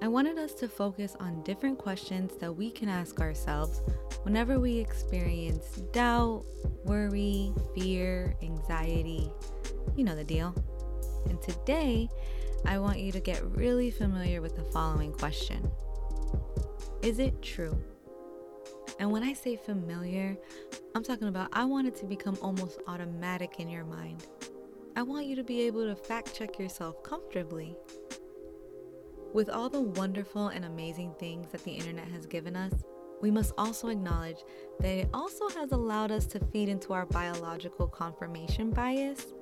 I wanted us to focus on different questions that we can ask ourselves whenever we experience doubt, worry, fear, anxiety. You know the deal. And today, I want you to get really familiar with the following question Is it true? And when I say familiar, I'm talking about I want it to become almost automatic in your mind. I want you to be able to fact check yourself comfortably. With all the wonderful and amazing things that the internet has given us, we must also acknowledge that it also has allowed us to feed into our biological confirmation bias.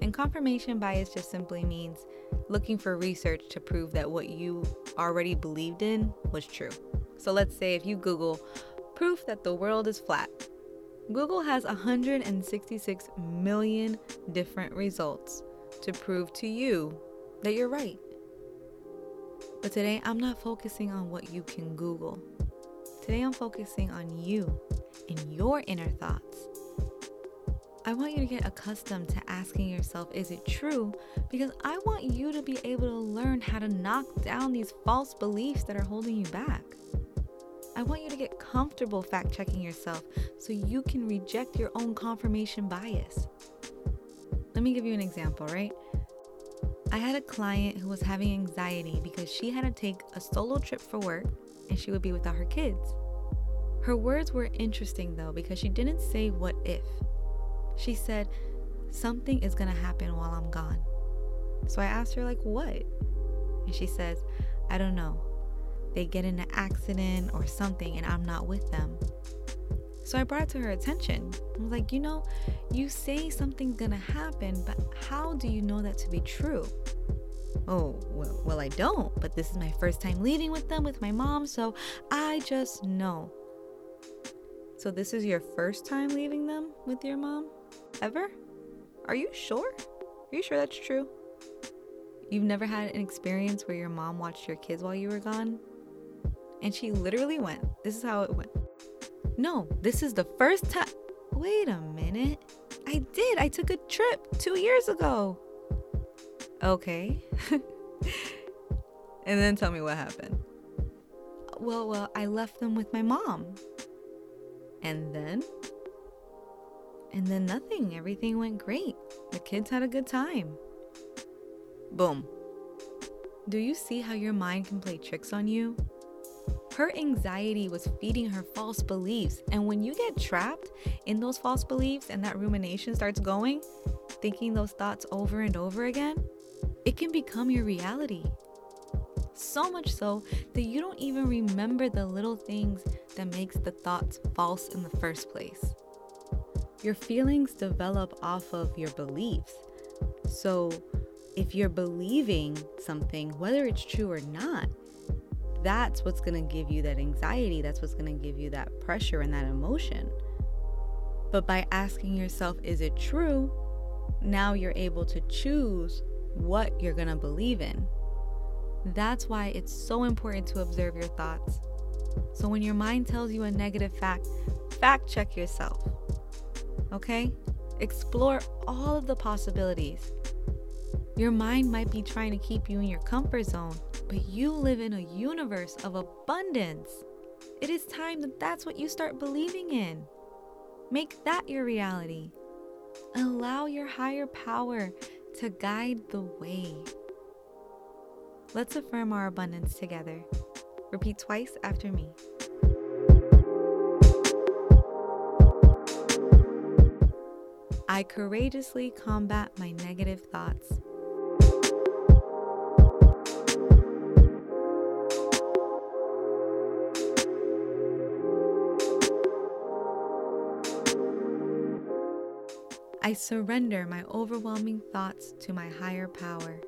And confirmation bias just simply means looking for research to prove that what you already believed in was true. So let's say if you Google proof that the world is flat, Google has 166 million different results to prove to you that you're right. But today I'm not focusing on what you can Google. Today I'm focusing on you and your inner thoughts. I want you to get accustomed to asking yourself, is it true? Because I want you to be able to learn how to knock down these false beliefs that are holding you back. I want you to get comfortable fact checking yourself so you can reject your own confirmation bias. Let me give you an example, right? I had a client who was having anxiety because she had to take a solo trip for work and she would be without her kids. Her words were interesting though because she didn't say what if. She said, Something is gonna happen while I'm gone. So I asked her, like, what? And she says, I don't know. They get in an accident or something and I'm not with them. So I brought it to her attention. I was like, you know, you say something's gonna happen, but how do you know that to be true? Oh, well, well, I don't, but this is my first time leaving with them with my mom, so I just know. So, this is your first time leaving them with your mom? Ever? Are you sure? Are you sure that's true? You've never had an experience where your mom watched your kids while you were gone? And she literally went, This is how it went. No, this is the first time. Wait a minute. I did. I took a trip two years ago. Okay. and then tell me what happened. Well, well, I left them with my mom. And then? And then nothing. Everything went great. The kids had a good time. Boom. Do you see how your mind can play tricks on you? Her anxiety was feeding her false beliefs. And when you get trapped in those false beliefs and that rumination starts going, thinking those thoughts over and over again, it can become your reality. So much so that you don't even remember the little things that makes the thoughts false in the first place. Your feelings develop off of your beliefs. So if you're believing something, whether it's true or not, that's what's going to give you that anxiety. That's what's going to give you that pressure and that emotion. But by asking yourself, is it true? Now you're able to choose what you're going to believe in. That's why it's so important to observe your thoughts. So when your mind tells you a negative fact, fact check yourself. Okay? Explore all of the possibilities. Your mind might be trying to keep you in your comfort zone, but you live in a universe of abundance. It is time that that's what you start believing in. Make that your reality. Allow your higher power to guide the way. Let's affirm our abundance together. Repeat twice after me. I courageously combat my negative thoughts. I surrender my overwhelming thoughts to my higher power.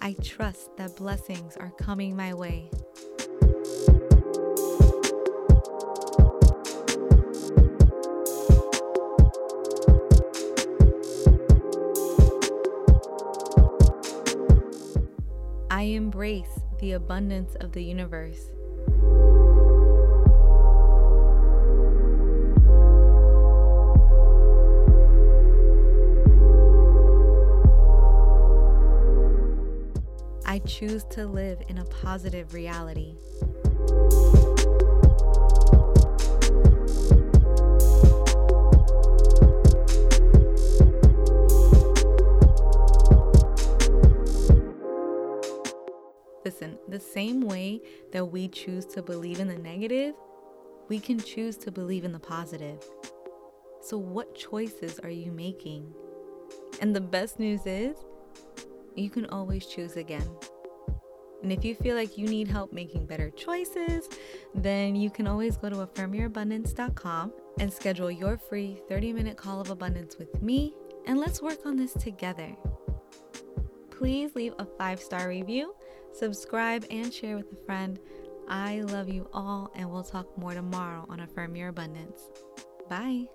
I trust that blessings are coming my way. Embrace the abundance of the universe. I choose to live in a positive reality. Listen, the same way that we choose to believe in the negative, we can choose to believe in the positive. So, what choices are you making? And the best news is, you can always choose again. And if you feel like you need help making better choices, then you can always go to affirmyourabundance.com and schedule your free 30 minute call of abundance with me, and let's work on this together. Please leave a five star review, subscribe, and share with a friend. I love you all, and we'll talk more tomorrow on Affirm Your Abundance. Bye.